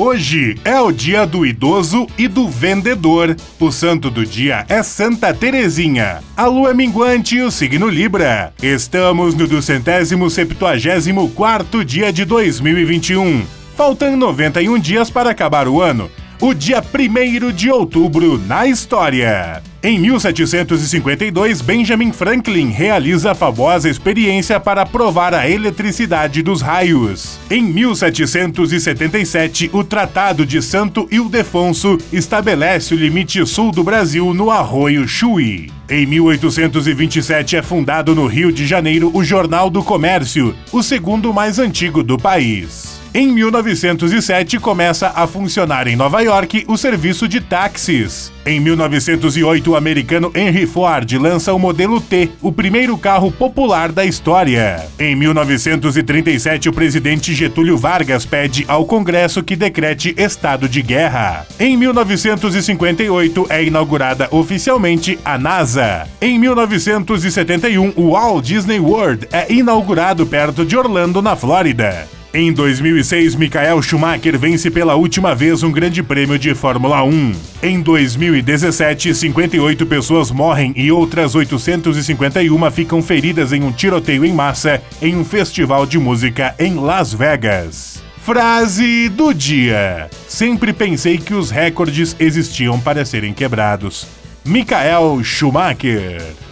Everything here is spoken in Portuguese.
Hoje é o dia do idoso e do vendedor. O santo do dia é Santa Terezinha. A lua é minguante e o signo Libra. Estamos no 274 dia de 2021. Faltam 91 dias para acabar o ano o dia 1 de outubro na história. Em 1752, Benjamin Franklin realiza a famosa experiência para provar a eletricidade dos raios. Em 1777, o Tratado de Santo Ildefonso estabelece o limite sul do Brasil no arroio Chuí. Em 1827 é fundado no Rio de Janeiro o Jornal do Comércio, o segundo mais antigo do país. Em 1907 começa a funcionar em Nova York o serviço de táxis. Em 1908, o americano Henry Ford lança o modelo T, o primeiro carro popular da história. Em 1937, o presidente Getúlio Vargas pede ao Congresso que decrete estado de guerra. Em 1958, é inaugurada oficialmente a NASA. Em 1971, o Walt Disney World é inaugurado perto de Orlando, na Flórida. Em 2006, Michael Schumacher vence pela última vez um grande prêmio de Fórmula 1. Em 2017, 58 pessoas morrem e outras 851 ficam feridas em um tiroteio em massa em um festival de música em Las Vegas. Frase do dia: Sempre pensei que os recordes existiam para serem quebrados. Michael Schumacher.